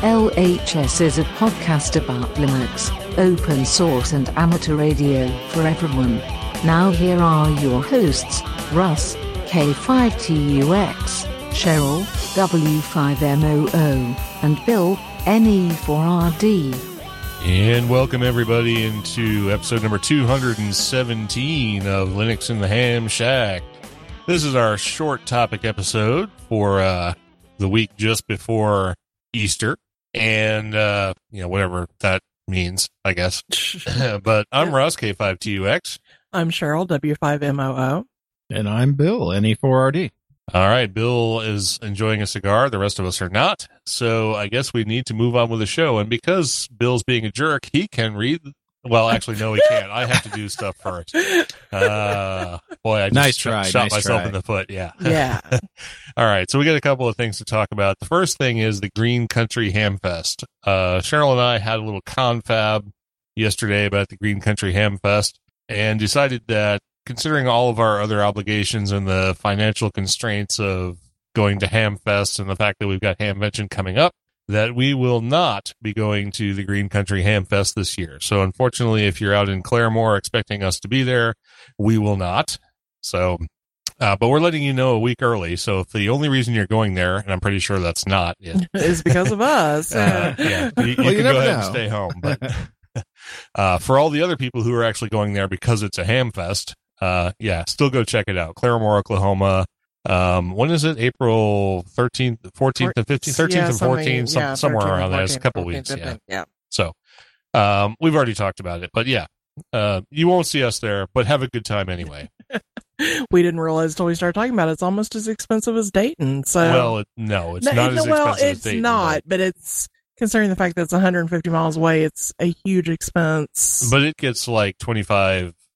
LHS is a podcast about Linux, open source, and amateur radio for everyone. Now, here are your hosts Russ, K5TUX, Cheryl, W5MOO, and Bill, NE4RD. And welcome everybody into episode number 217 of Linux in the Ham Shack. This is our short topic episode for uh, the week just before Easter, and uh, you know whatever that means, I guess. but I'm Russ K5TUX. I'm Cheryl W5MOO. And I'm Bill, NE4RD. All right, Bill is enjoying a cigar. The rest of us are not. So I guess we need to move on with the show. And because Bill's being a jerk, he can read. Well, actually, no, he can't. I have to do stuff first. Uh, boy, I just Nice try, shot nice myself try. in the foot. Yeah. Yeah. All right, so we got a couple of things to talk about. The first thing is the Green Country Ham Fest. Uh, Cheryl and I had a little confab yesterday about the Green Country Ham Fest and decided that considering all of our other obligations and the financial constraints of going to Ham Fest and the fact that we've got Hamvention coming up, that we will not be going to the Green Country Ham Fest this year. So unfortunately, if you're out in Claremore expecting us to be there, we will not. So uh, but we're letting you know a week early. So if the only reason you're going there, and I'm pretty sure that's not it, it's because of us. uh, yeah, you, you Well, you can go never ahead and stay home. But uh, for all the other people who are actually going there because it's a ham fest, uh, yeah, still go check it out. Claremore, Oklahoma. Um, when is it? April 13th, 14th, and 15th, 13th Yeah, and 14th, some, yeah, somewhere 13th, around there. It's a couple 14th, weeks. Yeah. 15th, yeah. So, um, we've already talked about it, but yeah, uh, you won't see us there, but have a good time anyway. We didn't realize until we started talking about it. It's almost as expensive as Dayton. So well, it, no, it's No, not no, as well, expensive as it's Dayton, not, but it's considering the fact that it's 150 miles away. It's a huge expense. but it gets like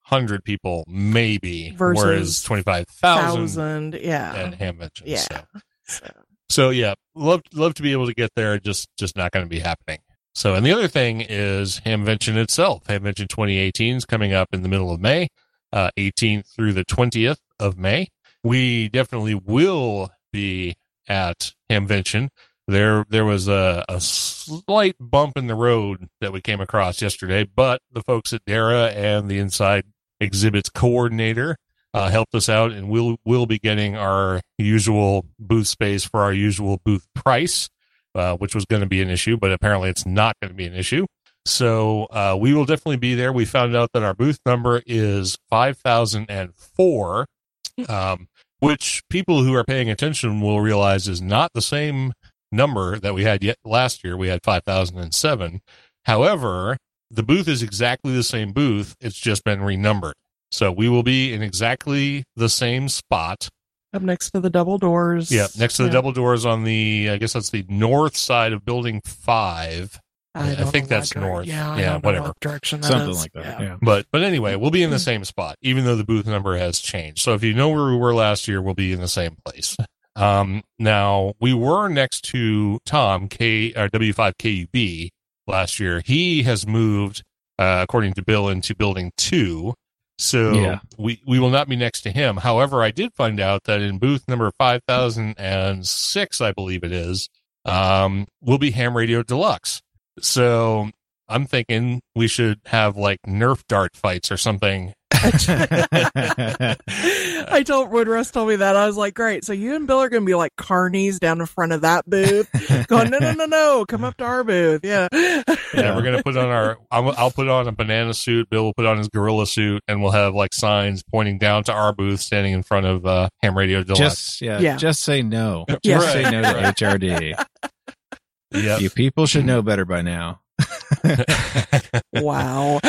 2,500 people, maybe, Versus whereas 25,000 thousand, yeah, at Hamvention. Yeah. So. So, so, yeah, love, love to be able to get there, just, just not going to be happening. So, and the other thing is Hamvention itself. Hamvention 2018 is coming up in the middle of May, uh, 18th through the 20th of May. We definitely will be at Hamvention. There, there was a, a slight bump in the road that we came across yesterday, but the folks at Dara and the Inside Exhibits coordinator uh, helped us out, and we'll we'll be getting our usual booth space for our usual booth price, uh, which was going to be an issue, but apparently it's not going to be an issue. So uh, we will definitely be there. We found out that our booth number is five thousand and four, um, which people who are paying attention will realize is not the same number that we had yet last year. We had five thousand and seven. However, the booth is exactly the same booth. It's just been renumbered. So we will be in exactly the same spot. up next to the double doors. Yeah, next to the Yeah. double doors on the, I guess that's the north side of building five. I don't think that's what dire- north. Yeah, I Yeah, don't know whatever. what direction that Something is. like that. Yeah. Yeah. But, but anyway, we'll be in the same spot, even though the booth number has changed. So if you know where we were last year, we'll be in the same place. Um, now we were next to Tom K or W5KUB last year. He has moved, uh, according to Bill, into building two. So Yeah. we, we will not be next to him. However, I did find out that in booth number 5006, I believe it is, um, will be Ham Radio Deluxe. So I'm thinking we should have like Nerf dart fights or something. I told when Russ told me that I was like, "Great, so you and Bill are going to be like carnies down in front of that booth, going, no, no, no, no, come up to our booth, yeah, Yeah, we're gonna put on our. I'll, I'll put on a banana suit. Bill will put on his gorilla suit, and we'll have like signs pointing down to our booth, standing in front of uh, Ham Radio Deluxe. just yeah, Yeah. just say no. Just Yeah. say no to HRD. Yep. You people should know better by now. wow,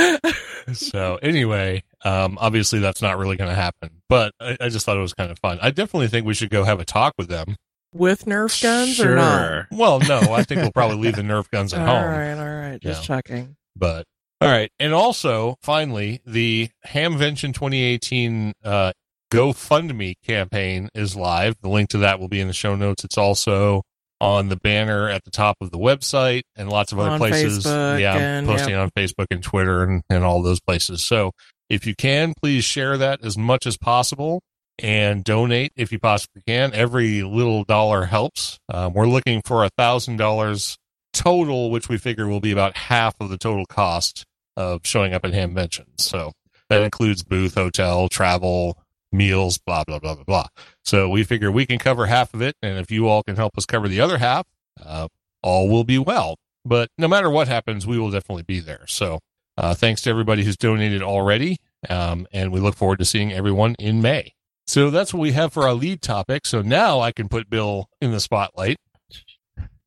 so anyway, um, obviously that's not really going to happen. But I, I just thought it was kind of fun. I definitely think we should go have a talk with them with Nerf guns or not? Well, no, I think we'll probably leave the Nerf guns at All home. right, all right. Just Yeah. checking. But all right, and also finally, the Hamvention 2018 uh, GoFundMe campaign is live. The link to that will be in the show notes. It's also on the banner at the top of the website and lots of other On places. Facebook yeah, and- posting on Facebook and Twitter and, and all those places. So if you can, please share that as much as possible and donate if you possibly can. Every little dollar helps. Um, we're looking for a thousand dollars total, which we figure will be about half of the total cost of showing up at Hamvention. So that includes booth, hotel, travel, meals, blah blah blah blah blah. So we figure we can cover half of it, and if you all can help us cover the other half, uh, all will be well. But no matter what happens, we will definitely be there. So uh, thanks to everybody who's donated already, um, and we look forward to seeing everyone in May. So that's what we have for our lead topic. So now I can put Bill in the spotlight,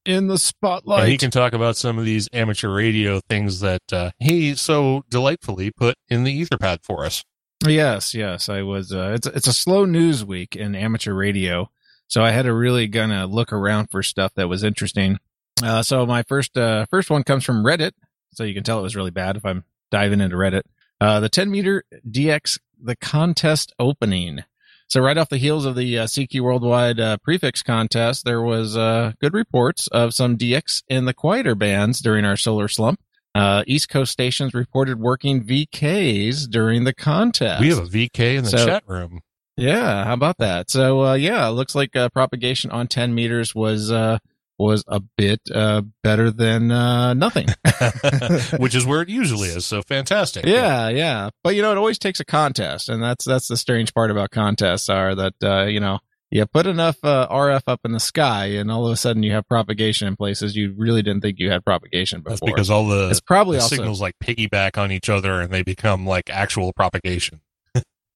In the and he can talk about some of these amateur radio things that uh, he so delightfully put in the Etherpad for us. Yes, yes. I was. Uh, it's it's a slow news week in amateur radio, so I had to really kind of look around for stuff that was interesting. Uh, so my first uh, first one comes from Reddit, so you can tell it was really bad if I'm diving into Reddit. Uh, the 10 meter DX the contest opening. So right off the heels of the uh, CQ Worldwide uh, prefix contest, there was uh, good reports of some DX in the quieter bands during our solar slump. Uh, East Coast stations reported working VKs during the contest. We have a VK in the So- chat room. Yeah, how about that? So uh, yeah, it looks like uh, propagation on 10 meters was uh, was a bit uh, better than uh, nothing. which is where it usually is. So fantastic. yeah, yeah. But you know, it always takes a contest, and that's that's the strange part about contests are that uh, you know you put enough uh, RF up in the sky, and all of a sudden you have propagation in places you really didn't think you had propagation before. That's because all the, it's probably the also signals like piggyback on each other and they become like actual propagation.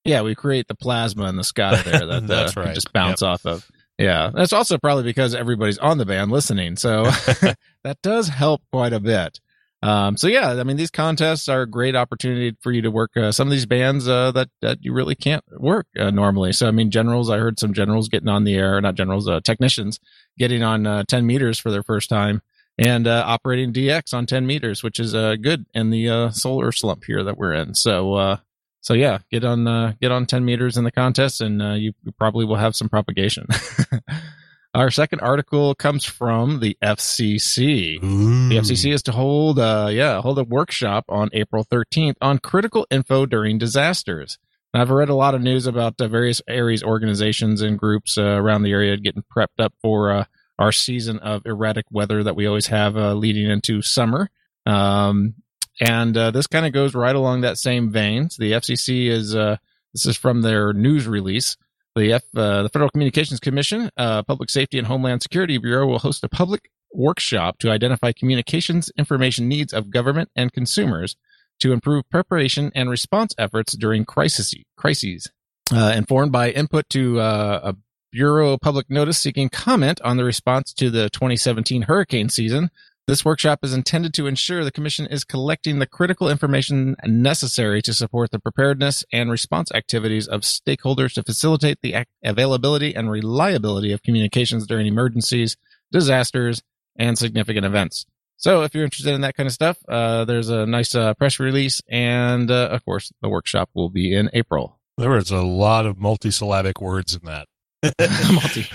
Yeah, we create the plasma in the sky there that That's uh, right. just bounce off of. Yeah, that's also probably because everybody's on the band listening, so that does help quite a bit. Um, so yeah, I mean, these contests are a great opportunity for you to work uh, some of these bands uh, that that you really can't work uh, normally. So I mean, generals, I heard some generals getting on the air, not generals, uh, technicians getting on uh, 10 meters for their first time and uh, operating DX on 10 meters, which is uh, good in the uh, solar slump here that we're in. So uh, so yeah, get on uh, get on 10 meters in the contest, and uh, you probably will have some propagation. Our second article comes from the FCC. The FCC is to hold, uh, yeah, hold a workshop on April 13th on critical info during disasters. And I've read a lot of news about uh, various ARES organizations and groups uh, around the area getting prepped up for uh, our season of erratic weather that we always have uh, leading into summer. Um, and uh, this kind of goes right along that same vein. So the FCC is uh, this is from their news release. The F, uh, the Federal Communications Commission, uh, Public Safety and Homeland Security Bureau will host a public workshop to identify communications information needs of government and consumers to improve preparation and response efforts during crises. crises. Uh, informed by input to uh, a Bureau public notice seeking comment on the response to the 2017 hurricane season, this workshop is intended to ensure the Commission is collecting the critical information necessary to support the preparedness and response activities of stakeholders to facilitate the availability and reliability of communications during emergencies, disasters, and significant events. So, if you're interested in that kind of stuff, uh, there's a nice uh, press release, and uh, of course, the workshop will be in April. There was a lot of multisyllabic words in that. Multi-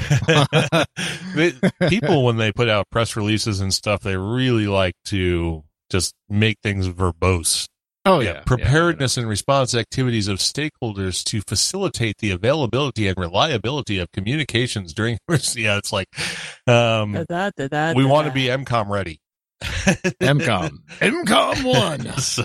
people, when they put out press releases and stuff, they really like to just make things verbose. Oh Yeah, preparedness and response activities of stakeholders to facilitate the availability and reliability of communications during. Yeah, it's like um, Da, da, da, we want to be EmComm ready. EmComm, EmComm one. So,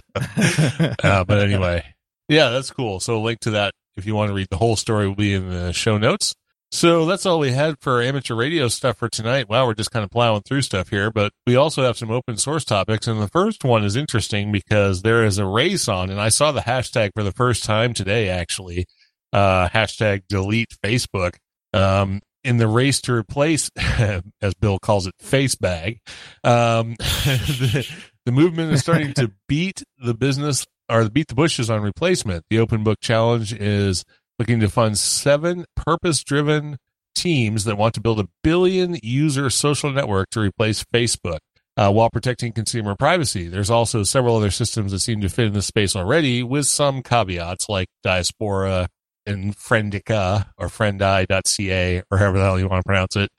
uh, but anyway, yeah, that's cool. So, a link to that if you want to read the whole story will be in the show notes. So that's all we had for amateur radio stuff for tonight. Wow, we're just kind of plowing through stuff here, but we also have some open source topics. And the first one is interesting because there is a race on, and I saw the hashtag for the first time today, actually. Uh, hashtag delete Facebook. Um, in the race to replace, as Bill calls it, face bag. Um, the, the movement is starting to beat the business or beat the bushes on replacement. The open book challenge is looking to fund seven purpose driven teams that want to build a billion user social network to replace Facebook. Uh, while protecting consumer privacy, there's also several other systems that seem to fit in this space already, with some caveats like Diaspora and Friendica or Friendi.ca or however the hell you want to pronounce it,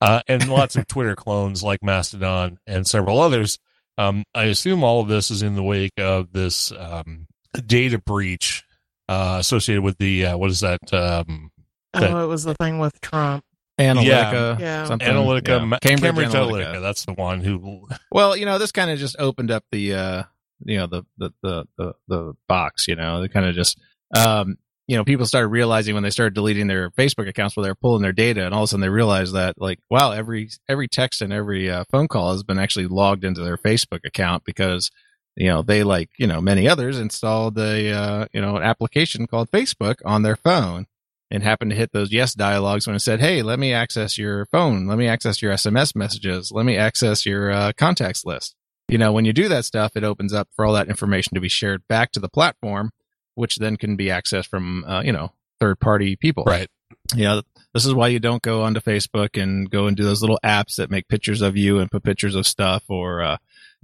uh, and lots of Twitter clones like Mastodon and several others. Um, I assume all of this is in the wake of this um, data breach uh, associated with the uh, what is that? Um, that- Oh, it was the thing with Trump. Analytica, Yeah. something. Analytica, yeah. Cambridge, Cambridge, Analytica. Analytica. That's the one who. Well, you know, this kind of just opened up the, uh, you know, the, the, the, the, the box, you know, they kind of just, um, you know, people started realizing when they started deleting their Facebook accounts where they're pulling their data and all of a sudden they realized that like, wow, every, every text and every uh, phone call has been actually logged into their Facebook account because, you know, they like, you know, many others installed a, uh, you know, an application called Facebook on their phone and happened to hit those yes dialogues when it said, Hey, let me access your phone. Let me access your SMS messages. Let me access your uh, contacts list. You know, when you do that stuff, it opens up for all that information to be shared back to the platform, which then can be accessed from, uh, you know, third party people. Right. You know, this is why you don't go onto Facebook and go and do those little apps that make pictures of you and put pictures of stuff or, uh,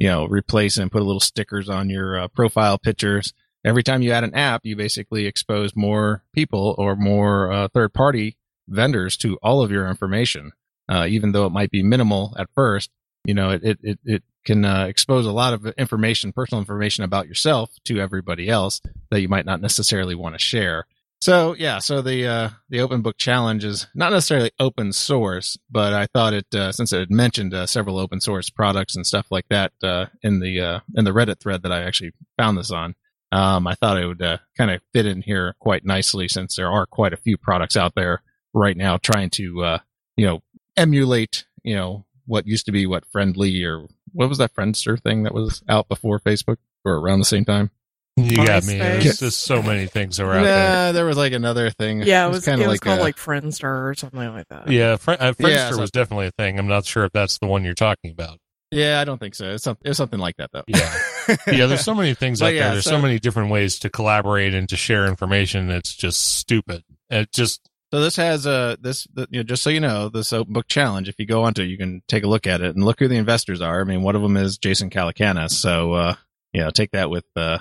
you know, replace and put a little stickers on your uh, profile pictures. Every time you add an app, you basically expose more people or more uh, third party vendors to all of your information. Uh, even though it might be minimal at first, you know, it, it, it, can uh, expose a lot of information, personal information about yourself to everybody else that you might not necessarily want to share. So yeah, so the uh, the open book challenge is not necessarily open source, but I thought it uh, since it had mentioned uh, several open source products and stuff like that uh, in the uh, in the Reddit thread that I actually found this on, um, I thought it would uh, kind of fit in here quite nicely since there are quite a few products out there right now trying to uh, you know emulate you know what used to be what friendly or what was that Friendster thing that was out before Facebook or around the same time. You got me. There's just so many things that are out there. Nah, there was like another thing. Yeah, it was, kind it of was like called a- like Friendster or something like that. Yeah, Fri uh, Friendster Yeah, was definitely a thing. I'm not sure if that's the one you're talking about. Yeah, I don't think so. It's, some, it's something like that though. Yeah. Yeah, there's so many things But out yeah, there. There's so, so- many different ways to collaborate and to share information. It's just stupid. It just So this has a this the, you know, just so you know this open book challenge. If you go onto, it, you can take a look at it and look who the investors are. I mean, one of them is Jason Calacanis. So uh, you know, take that with. Uh, All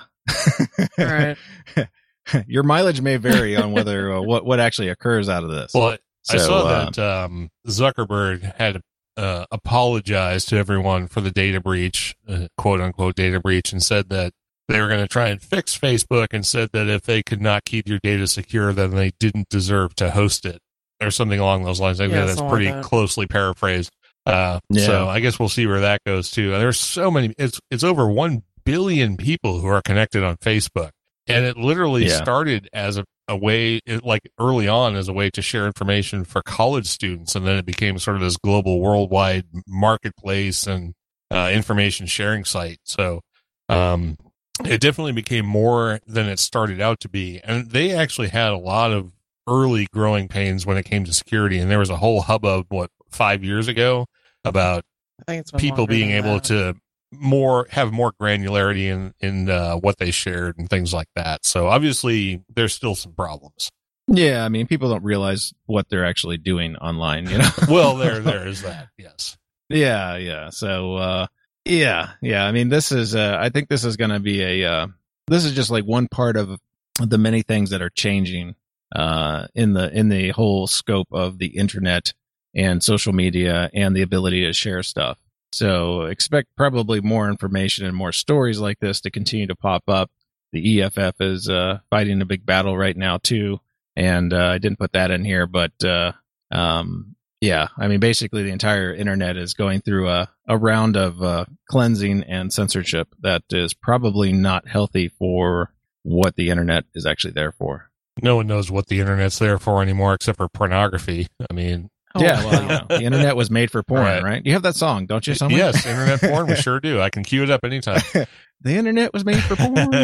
right. Your mileage may vary on whether uh, what what actually occurs out of this. well. I saw uh, that um, Zuckerberg had uh, apologized to everyone for the data breach, uh, quote unquote data breach, and said that they were going to try and fix Facebook, and said that if they could not keep your data secure, then they didn't deserve to host it, or something along those lines. I think Yeah, that's something like pretty that. closely paraphrased. Uh, Yeah. So I guess we'll see where that goes too. There's so many. It's it's over one billion people who are connected on Facebook, and it literally Yeah. started as a, a way, it, like early on, as a way to share information for college students, and then it became sort of this global, worldwide marketplace and uh, information sharing site. So. Um, it definitely became more than it started out to be. And they actually had a lot of early growing pains when it came to security. And there was a whole hubbub, what, five years ago about I think it's been people being able that. to more have more granularity in in uh, what they shared and things like that. So obviously there's still some problems. yeah, I mean, people don't realize what they're actually doing online. You know. Well, there there is that. Yes. Yeah, yeah. So, uh, yeah, yeah. I mean, this is, uh, I think this is going to be a, uh, this is just like one part of the many things that are changing, uh, in the, in the whole scope of the internet and social media and the ability to share stuff. So expect probably more information and more stories like this to continue to pop up. The EFF is, uh, fighting a big battle right now too. And, uh, I didn't put that in here, but, uh, um, yeah, I mean, basically, the entire internet is going through a, a round of uh, cleansing and censorship that is probably not healthy for what the internet is actually there for. No one knows what the internet's there for anymore except for pornography. I mean, Oh, yeah, well, wow. you know, the internet was made for porn, Right. right? You have that song, don't you? Somewhere? yes, internet porn, we sure do. I can cue it up anytime. the internet was made for porn.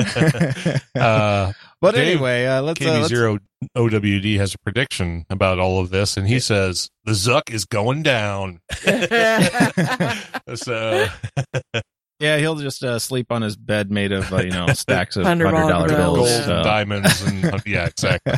Uh, but Dave, anyway, uh, let's, uh, KB let's Zero OWD has a prediction about all of this, and he says the Zuck is going down. so yeah, he'll just uh, sleep on his bed made of uh, you know stacks of Hundred hundred dollar dollar bills. gold bills, and diamonds and yeah, exactly.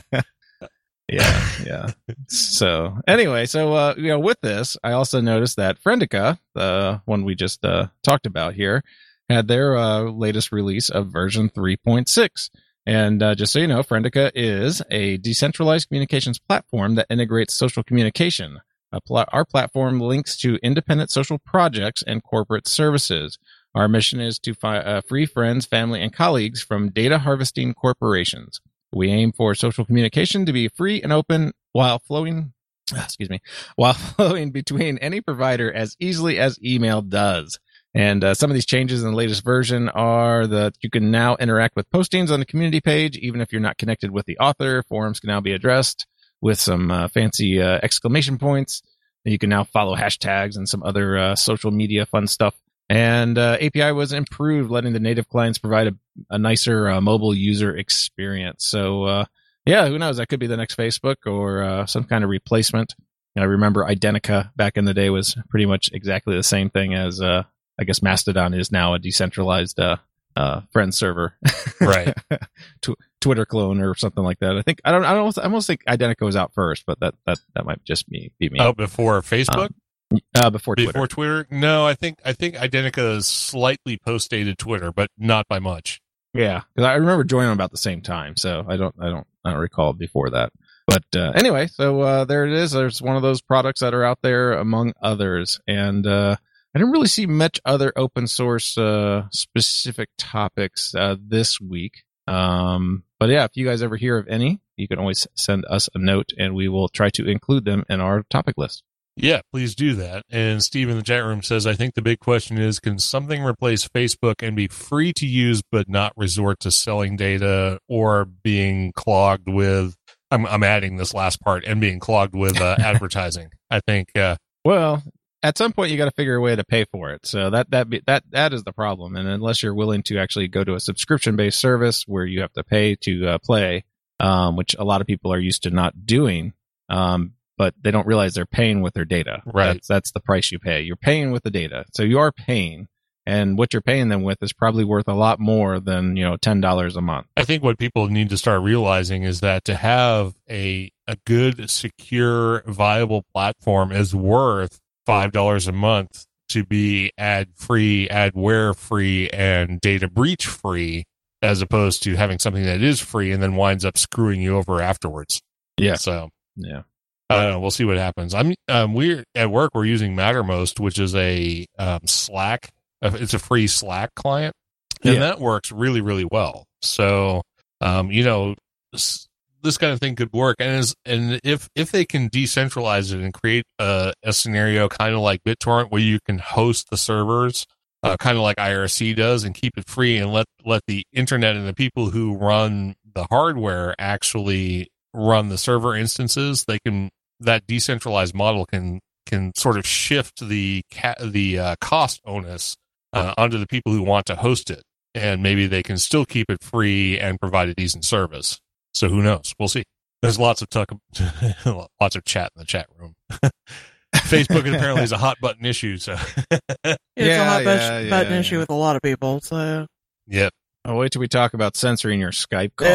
Yeah, yeah. so anyway, so uh, you know, with this, I also noticed that Friendica, the one we just uh, talked about here, had their uh, latest release of version 3.6. And uh, just so you know, Friendica is a decentralized communications platform that integrates social communication. Our platform links to independent social projects and corporate services. Our mission is to fi- uh, free friends, family, and colleagues from data harvesting corporations. We aim for social communication to be free and open while flowing, excuse me, while flowing between any provider as easily as email does. And uh, some of these changes in the latest version are that you can now interact with postings on the community page, even if you're not connected with the author. Forums can now be addressed with some uh, fancy uh, exclamation points. You can now follow hashtags and some other uh, social media fun stuff. And uh, API was improved, letting the native clients provide a, a nicer uh, mobile user experience. So, yeah, who knows? That could be the next Facebook or some kind of replacement. I remember Identica back in the day was pretty much exactly the same thing as I guess Mastodon is now a decentralized uh, uh, friend server, right? Tw- Twitter clone or something like that. I think I don't. I don't. I almost think Identica was out first, but that that that might just be be me. Oh, before Facebook. Um, uh, before Twitter. Before Twitter? No, I think I think Identica is slightly post dated Twitter, but not by much. Yeah, because I remember joining about the same time, so I don't I don't I don't recall before that. But uh, anyway, so uh, there it is. There's one of those products that are out there among others, and uh, I didn't really see much other open source uh, specific topics uh, this week. Um, but yeah, if you guys ever hear of any, you can always send us a note and we will try to include them in our topic list. Yeah, please do that. And Steve in the chat room says, I think the big question is can something replace Facebook and be free to use but not resort to selling data or being clogged with? I'm, I'm adding this last part and being clogged with uh, advertising. I think. Uh, well, at some point you got to figure a way to pay for it. So that that be, that that is the problem. And unless you're willing to actually go to a subscription based service where you have to pay to uh, play, um, which a lot of people are used to not doing, um, but they don't realize they're paying with their data. Right. That's, that's the price you pay. You're paying with the data, so you are paying. And what you're paying them with is probably worth a lot more than you know ten dollars a month. I think what people need to start realizing is that to have a a good, secure, viable platform is worth five dollars a month to be ad free, adware free, and data breach free, as opposed to having something that is free and then winds up screwing you over afterwards. Yeah. So yeah. I don't know. We'll see what happens. I'm um, we're at work. We're using Mattermost, which is a um, Slack. Uh, it's a free Slack client, and Yeah. that works really, really well. So, um, you know, this kind of thing could work and is and if if they can decentralize it and create a, a scenario kind of like BitTorrent where you can host the servers uh, kind of like IRC does and keep it free and let let the internet and the people who run the hardware actually run the server instances they can that decentralized model can can sort of shift the ca- the uh, cost onus uh, onto the people who want to host it and maybe they can still keep it free and provide a decent service so who knows? We'll see. There's lots of talk, lots of chat in the chat room. Facebook apparently is a hot button issue. So, It's Yeah, a hot button, yeah, button yeah. issue with a lot of people. So yep, Oh, wait till we talk about censoring your Skype calls.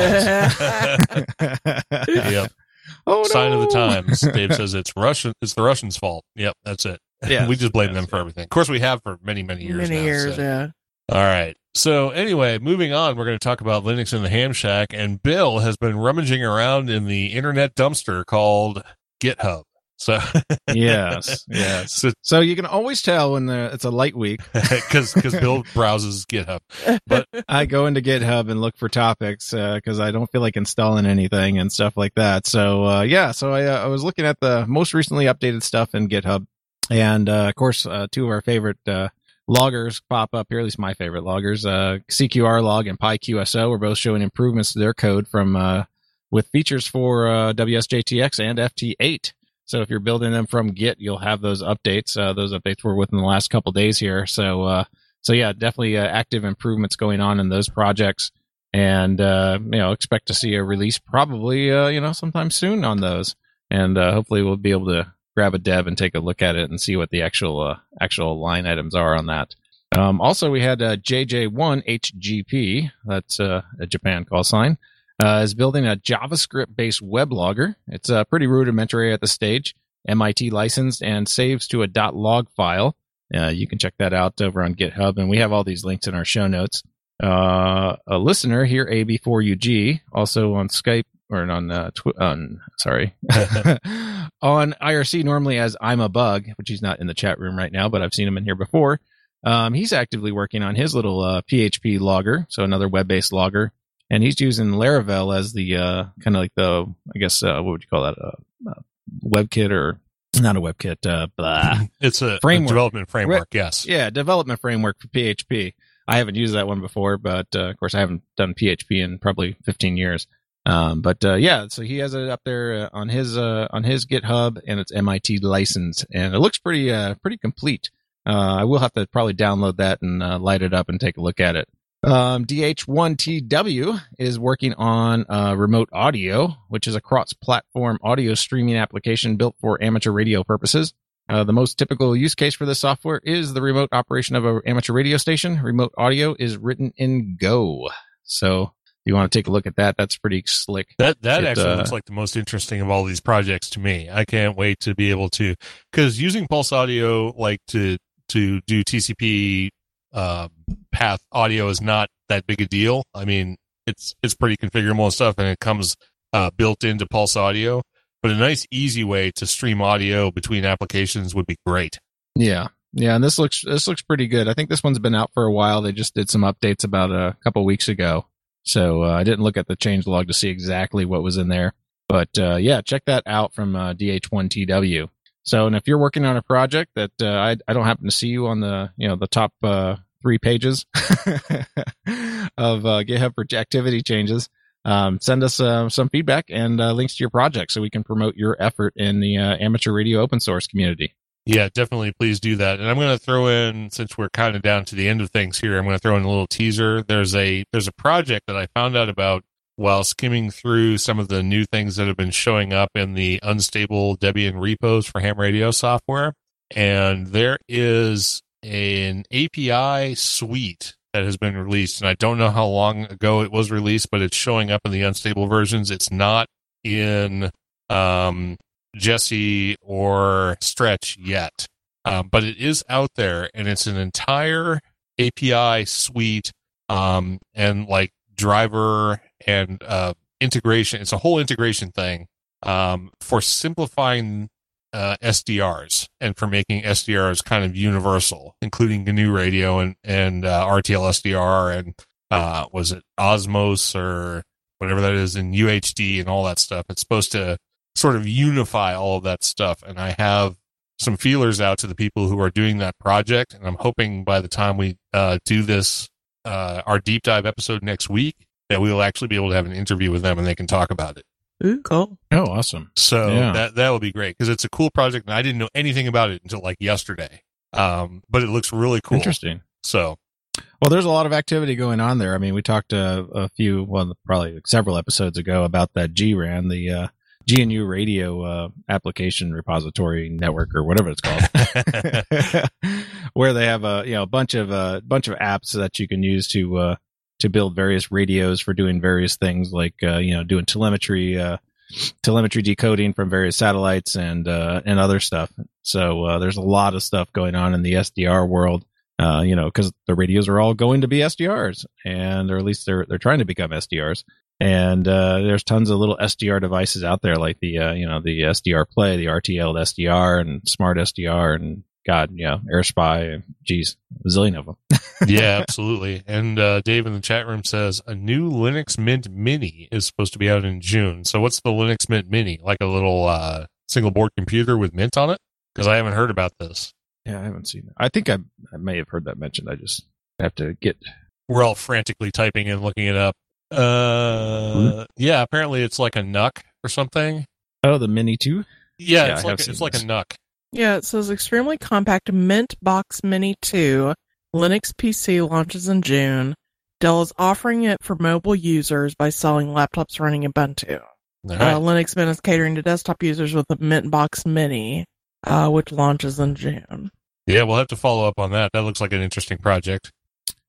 yep. Oh, Sign of the times. Dave says it's Russian. It's the Russians' fault. Yep, that's it. Yes, we just blame them for everything. Of course, we have for many, many years. many now, years, so. yeah. All right. So anyway, moving on, we're going to talk about Linux in the Ham Shack, and Bill has been rummaging around in the internet dumpster called GitHub. So, yes, yes. so So you can always tell when the, it's a light week. because because Bill browses GitHub. But I go into GitHub and look for topics because I don't feel like installing anything and stuff like that. So uh, yeah, so I, uh, I was looking at the most recently updated stuff in GitHub, and uh, of course, uh, two of our favorite uh, loggers pop up here. At least my favorite loggers, uh, CQR log and PyQSO, are both showing improvements to their code from uh, with features for uh, WSJTX and FT8. So if you're building them from Git, you'll have those updates. Uh, those updates were within the last couple days here. So uh, so yeah, definitely uh, active improvements going on in those projects, and uh, you know expect to see a release probably uh, you know sometime soon on those, and uh, hopefully we'll be able to grab a dev and take a look at it and see what the actual actual line items are on that. Um, also, we had uh, JJ1HGP, that's a Japan call sign, uh, is building a JavaScript based weblogger. It's uh, pretty rudimentary at the stage, MIT licensed, and saves to a .log file. Uh, you can check that out over on GitHub, and we have all these links in our show notes. Uh, a listener here, AB4UG, also on Skype or on uh, tw- on sorry on IRC normally as I'm a bug, which he's not in the chat room right now, but I've seen him in here before. Um, he's actively working on his little uh, PHP logger, so another web-based logger, and he's using Laravel as the uh, kind of like the I guess uh, what would you call that uh, uh, WebKit or not a WebKit? Uh, blah. It's a, a Framework. development framework. Yes. yeah, development framework for PHP. I haven't used that one before, but uh, of course I haven't done PHP in probably 15 years. Um, but uh, yeah, so he has it up there uh, on his uh, on his GitHub, and it's MIT licensed, and it looks pretty uh, pretty complete. Uh, I will have to probably download that and uh, light it up and take a look at it. Um, DH1TW is working on uh, remote audio, which is a cross-platform audio streaming application built for amateur radio purposes. Uh, the most typical use case for this software is the remote operation of an amateur radio station. Remote audio is written in Go. So if you want to take a look at that, that's pretty slick. That that It, actually uh, looks like the most interesting of all these projects to me. I can't wait to be able to because using Pulse Audio like to to do TCP um, path audio is not that big a deal. I mean, it's it's pretty configurable and stuff, and it comes uh, built into Pulse Audio. But a nice, easy way to stream audio between applications would be great. Yeah. Yeah, and this looks this looks pretty good. I think this one's been out for a while. They just did some updates about a couple weeks ago. So uh, I didn't look at the change log to see exactly what was in there. But uh, yeah, check that out from uh, DH1TW. So, and if you're working on a project that uh, I, I don't happen to see you on the you know the top uh, three pages of uh, GitHub activity changes, um, send us uh, some feedback and uh, links to your project so we can promote your effort in the uh, amateur radio open source community. Yeah, definitely. Please do that. And I'm going to throw in, since we're kind of down to the end of things here, I'm going to throw in a little teaser. There's a there's a project that I found out about while skimming through some of the new things that have been showing up in the unstable Debian repos for ham radio software. And there is an API suite that has been released, and I don't know how long ago it was released, but it's showing up in the unstable versions. It's not in um, Jessie or Stretch yet, um, but it is out there, and it's an entire API suite um, and like driver and uh, integration. It's a whole integration thing um, for simplifying uh, SDRs and for making SDRs kind of universal, including GNU Radio and and uh, RTL SDR and uh, was it Osmos or whatever that is in UHD and all that stuff. It's supposed to sort of unify all of that stuff. And I have some feelers out to the people who are doing that project, and I'm hoping by the time we uh, do this, uh, our deep dive episode next week, that we will actually be able to have an interview with them and they can talk about it. Ooh, cool. Oh, awesome. So Yeah. that that will be great because it's a cool project, and I didn't know anything about it until like yesterday. Um, but it looks really cool. Interesting. So Well, there's a lot of activity going on there. I mean, we talked uh, a few, well, probably several episodes ago about that GRAN, the uh, GNU radio uh, application repository network or whatever it's called, where they have a you know a bunch of a bunch of apps that you can use to uh, to build various radios for doing various things like uh, you know doing telemetry uh, telemetry decoding from various satellites and uh, and other stuff. So uh, there's a lot of stuff going on in the SDR world uh, you know, because the radios are all going to be SDRs, and or at least they're they're trying to become SDRs. And uh, there's tons of little SDR devices out there, like the you know the SDR Play, the RTL SDR, and Smart SDR, and God, you know, yeah, AirSpy, geez, a zillion of them. yeah, absolutely. And uh, Dave in the chat room says a new Linux Mint Mini is supposed to be out in June. So what's the Linux Mint Mini? Like a little uh, single board computer with Mint on it? Because I haven't heard about this. Yeah, I haven't seen that. I think I I may have heard that mentioned. I just have to get. We're all frantically typing and looking it up. Uh, yeah, apparently it's like a NUC or something. Oh, the Mini Two. Yeah, Yeah, it's I like have it's seen like a NUC. Yeah, it says extremely compact Mint Box Mini 2 Linux PC launches in June. Dell is offering it for mobile users by selling laptops running Ubuntu. All Uh. Linux Mint is catering to desktop users with the Mint Box Mini, uh, which launches in June. Yeah, we'll have to follow up on that. That looks like an interesting project.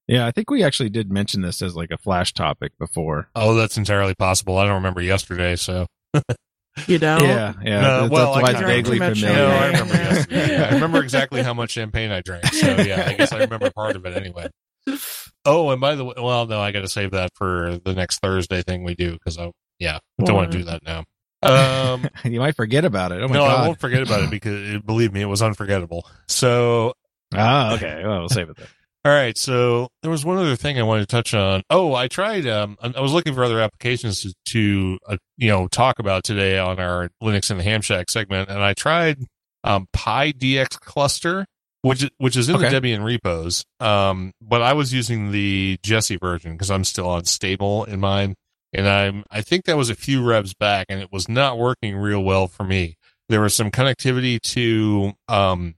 Yeah, I think we actually did mention this as like a flash topic before. Oh, that's entirely possible. I don't remember yesterday, so You know? Yeah, yeah. No, that's, well, that's I why it's vaguely familiar. no, I remember yesterday. Yeah, I remember exactly how much champagne I drank. So yeah, I guess I remember part of it anyway. Oh, and by the way, well, no, I got to save that for the next Thursday thing we do because I, yeah, I don't want to do that now. Um, you might forget about it. Oh my no, I won't forget about it because it, believe me, it was unforgettable. So Ah, okay. Well, we'll save it then. All right, so there was one other thing I wanted to touch on. Oh, I tried. Um, I was looking for other applications to, to uh, you know, talk about today on our Linux and the Ham Shack segment, and I tried um, PyDX cluster, which is- which is in Okay. the Debian repos. Um, but I was using the Jessie version because I'm still on stable in mine, and I'm I think that was a few revs back, and it was not working real well for me. There was some connectivity to um,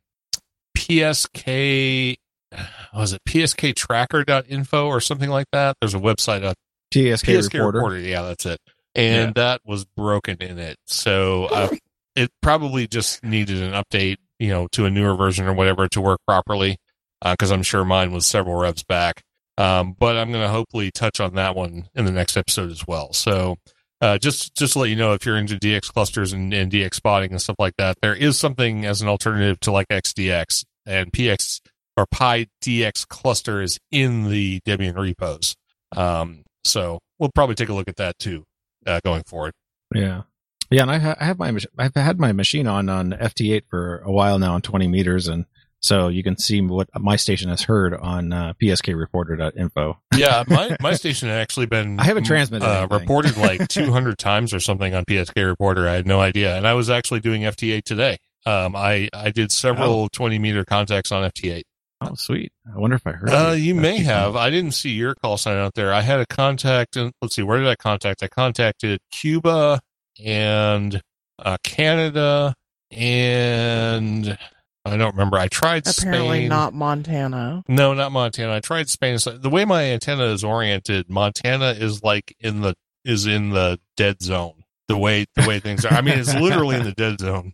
PSK was it? Psktracker.info or something like that? There's a website uh, TSK, psk reporter. reporter. yeah that's it. And that was broken in it. So uh, it probably just needed an update you know to a newer version or whatever to work properly because i'm sure mine was several revs back. Um, but i'm going to hopefully touch on that one in the next episode as well. So uh, just just to let you know if you're into DX clusters and, and DX spotting and stuff like that, there is something as an alternative to like XDX and PX or Pi DX cluster is in the Debian repos. Um, so we'll probably take a look at that too uh, going forward. Yeah. Yeah, and I, ha- I have my I've had my machine on on FT8 for a while now on 20 meters, and so you can see what my station has heard on uh, pskreporter.info. Yeah, my my station had actually been I haven't transmitted uh, reported like 200 times or something on PSK Reporter. I had no idea, and I was actually doing FT8 today. Um, I I did several 20 meter contacts on FT8. Oh, sweet! I wonder if I heard. Uh, it. you may have. fun. I didn't see your call sign out there. I had a contact, and let's see, where did I contact? I contacted Cuba and uh, Canada, and I don't remember. I tried Apparently Spain. not Montana. No, not Montana. I tried Spain. So The way my antenna is oriented, Montana is like in the is in the dead zone. The way the way things are. I mean, it's literally in the dead zone.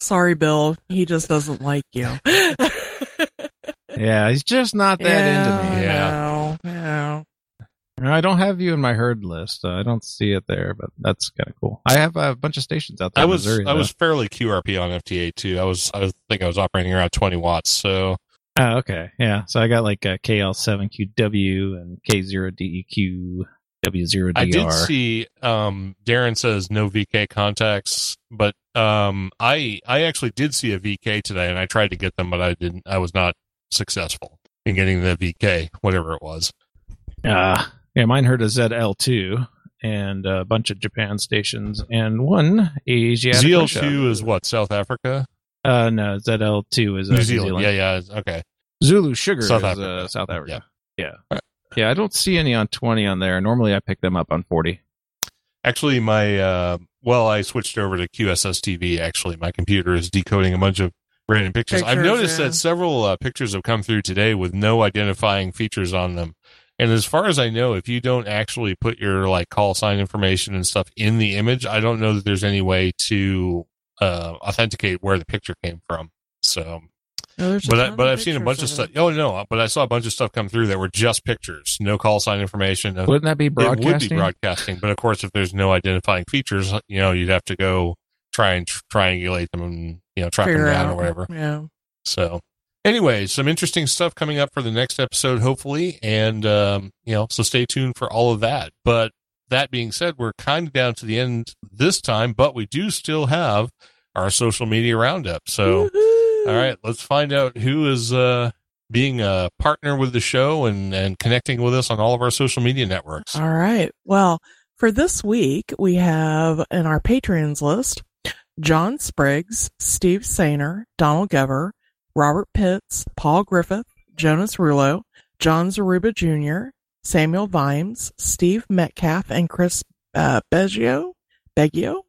Sorry, Bill. He just doesn't like you. Yeah, he's just not that into me. Yeah. No, no. I don't have you in my herd list. Uh, I don't see it there, but that's kind of cool. I have a bunch of stations out there. I was Missouri, I though. was fairly QRP on FT8 too. I was I was- think I was operating around 20 watts. So Oh, okay. Yeah. So I got like a KL7QW and K0DEQ, W0DR. I did see um, Darren says no VK contacts, but um, I I actually did see a VK today, and I tried to get them, but I didn't. I was not successful in getting the VK, whatever it was. Uh, yeah, mine heard a ZL2 and a bunch of Japan stations and one Asiatic. ZL2 is what South Africa, Uh, no, ZL2 is uh, New Zealand. Yeah, yeah. Okay. Zulu Sugar South is Africa. Uh, South Africa. Yeah. Right. Yeah, I don't see any on 20 on there. Normally I pick them up on 40. Actually, my uh, well, I switched over to QSSTV. Actually, my computer is decoding a bunch of random pictures. I've noticed yeah. that several uh, pictures have come through today with no identifying features on them. And as far as I know, if you don't actually put your like call sign information and stuff in the image, I don't know that there's any way to uh, authenticate where the picture came from. So, No, but I, but I've seen a bunch of of stuff. Oh no, but I saw a bunch of stuff come through that were just pictures, no call sign information. Wouldn't that be broadcasting? it would be broadcasting? broadcasting, but of course, if there's no identifying features, you know, you'd have to go try and tr- triangulate them and you know track them down out. or whatever. Yeah. So, anyway, some interesting stuff coming up for the next episode, hopefully, and um, you know, so stay tuned for all of that. But that being said, we're kind of down to the end this time, but we do still have our social media roundup. So, Woohoo! all right, let's find out who is uh, being a partner with the show and and connecting with us on all of our social media networks. All right. Well, for this week, we have in our patrons list John Spriggs, Steve Sainer, Donald Gever, Robert Pitts, Paul Griffith, Jonas Rulo, John Zaruba Jr., Samuel Vimes, Steve Metcalf, and Chris uh, Beggio. Beggio.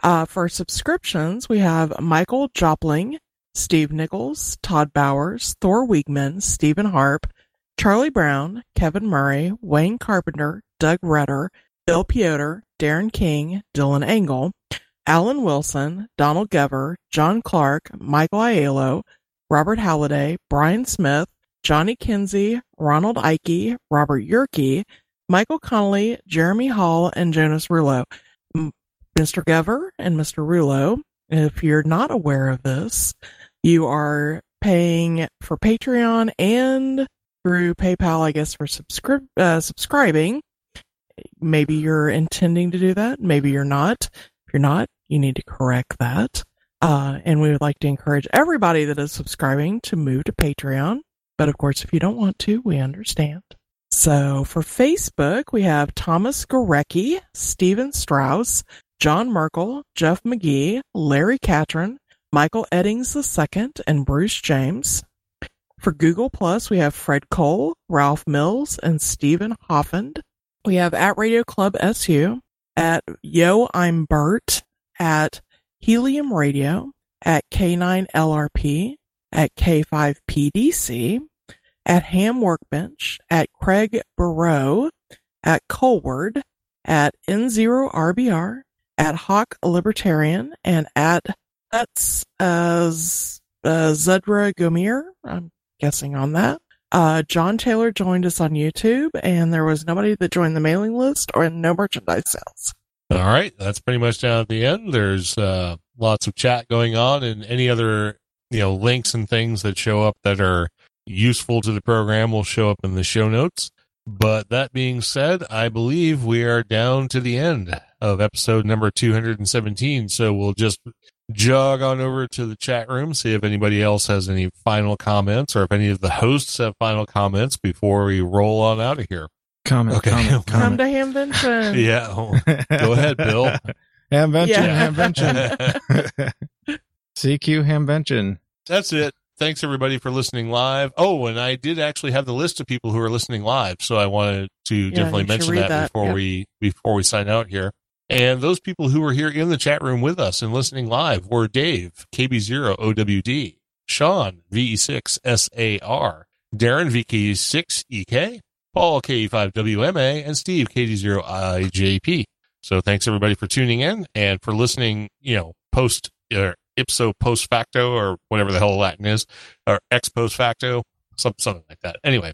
Uh, for subscriptions, we have Michael Jopling, Steve Nichols, Todd Bowers, Thor Wiegman, Stephen Harp, Charlie Brown, Kevin Murray, Wayne Carpenter, Doug Redder, Bill Piotr, Darren King, Dylan Engel, Alan Wilson, Donald Gever, John Clark, Michael Aiello, Robert Halliday, Brian Smith, Johnny Kinsey, Ronald Ike, Robert Yerke, Michael Connolly, Jeremy Hall, and Jonas Rulo. Mr. Gever and Mr. Rulo, if you're not aware of this, you are paying for Patreon and through PayPal, I guess, for subscri- uh, subscribing. Maybe you're intending to do that. Maybe you're not. If you're not, you need to correct that. Uh, and we would like to encourage everybody that is subscribing to move to Patreon. But of course, if you don't want to, we understand. So for Facebook, we have Thomas Gorecki, Stephen Strauss, John Merkel, Jeff McGee, Larry Catron, Michael Eddings II, and Bruce James. For Google Plus, we have Fred Cole, Ralph Mills, and Stephen Hoffend. We have at Radio Club SU, at Yo I'm Bert, at Helium Radio, at K9LRP, at K5PDC, at Ham Workbench, at Craig Burrow, at Colward, at N0RBR, at Hawk Libertarian, and at that's uh, uh, Zedra Gomir. I'm guessing on that. Uh, John Taylor joined us on YouTube, and there was nobody that joined the mailing list or no merchandise sales. All right, that's pretty much down at the end. There's uh, lots of chat going on, and any other you know links and things that show up that are useful to the program will show up in the show notes. But that being said, I believe we are down to the end of episode number 217. So we'll just jog on over to the chat room, see if anybody else has any final comments or if any of the hosts have final comments before we roll on out of here. Comment, Okay. comment, Come comment. to Hamvention. Yeah. oh, Go ahead, Bill. Hamvention, Yeah. Hamvention. CQ Hamvention. That's it. Thanks everybody for listening live. Oh, and I did actually have the list of people who are listening live, so I wanted to definitely you should mention read that, that, before yeah. we before we sign out here. And those people who were here in the chat room with us and listening live were Dave, KB0OWD, Sean, VE6SAR, Darren, VK6EK, Paul, KE5WMA, and Steve, KD0IJP. So thanks everybody for tuning in and for listening, you know, post or ipso post facto or whatever the hell Latin is, or ex post facto, some, something like that. Anyway,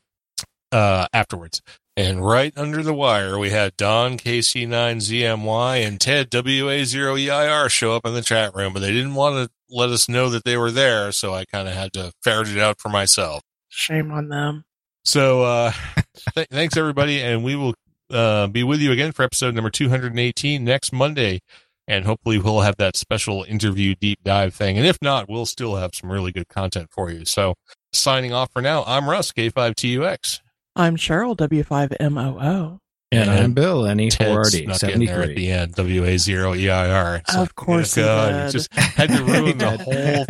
uh, afterwards. And right under the wire, we had Don KC9ZMY and Ted WA0EIR show up in the chat room, but they didn't want to let us know that they were there, so I kind of had to ferret it out for myself. Shame on them. So, uh, th- thanks everybody, and we will uh, be with you again for episode number 218 next Monday. And hopefully, we'll have that special interview deep dive thing. And if not, we'll still have some really good content for you. So, signing off for now, I'm Russ, K5TUX. I'm Cheryl, W5MOO. And And I'm Bill, E Ted's NE4RD, snuck in there at 73. the end, WA0EIR. It's Of like, course he God, did. just had to ruin the whole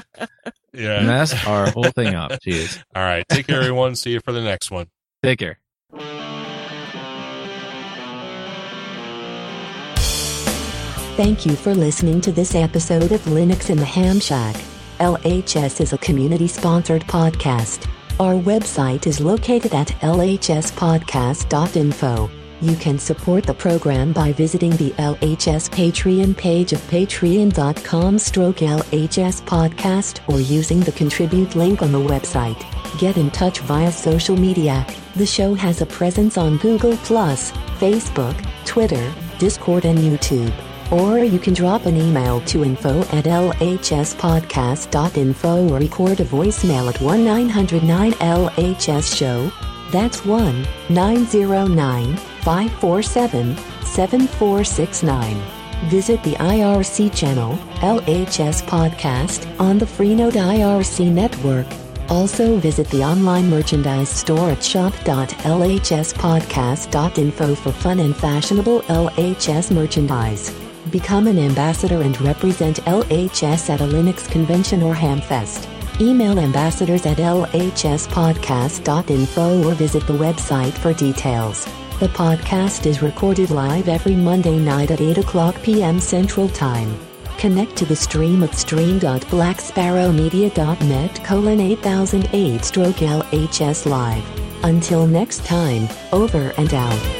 thing. yeah. Mess our whole thing up. Jeez. All right. Take care, everyone. See you for the next one. Take care. Thank you for listening to this episode of Linux in the Ham Shack. LHS is a community sponsored podcast. Our website is located at lhspodcast.info. You can support the program by visiting the LHS Patreon page of patreon.com stroke LHS podcast or using the contribute link on the website. Get in touch via social media. The show has a presence on Google Facebook, Twitter, Discord, and YouTube. Or you can drop an email to info at lhspodcast.info or record a voicemail at 1-909-LHS show. That's 1-909-547-7469. Visit the IRC channel, LHS Podcast, on the Freenode IRC network. Also visit the online merchandise store at shop.lhspodcast.info for fun and fashionable LHS merchandise. Become an ambassador and represent LHS at a Linux convention or Hamfest. Email ambassadors at lhspodcast.info or visit the website for details. The podcast is recorded live every Monday night at 8 o'clock p.m. Central Time. Connect to the stream at stream.blacksparrowmedia.net colon 8008 stroke LHS live. Until next time, over and out.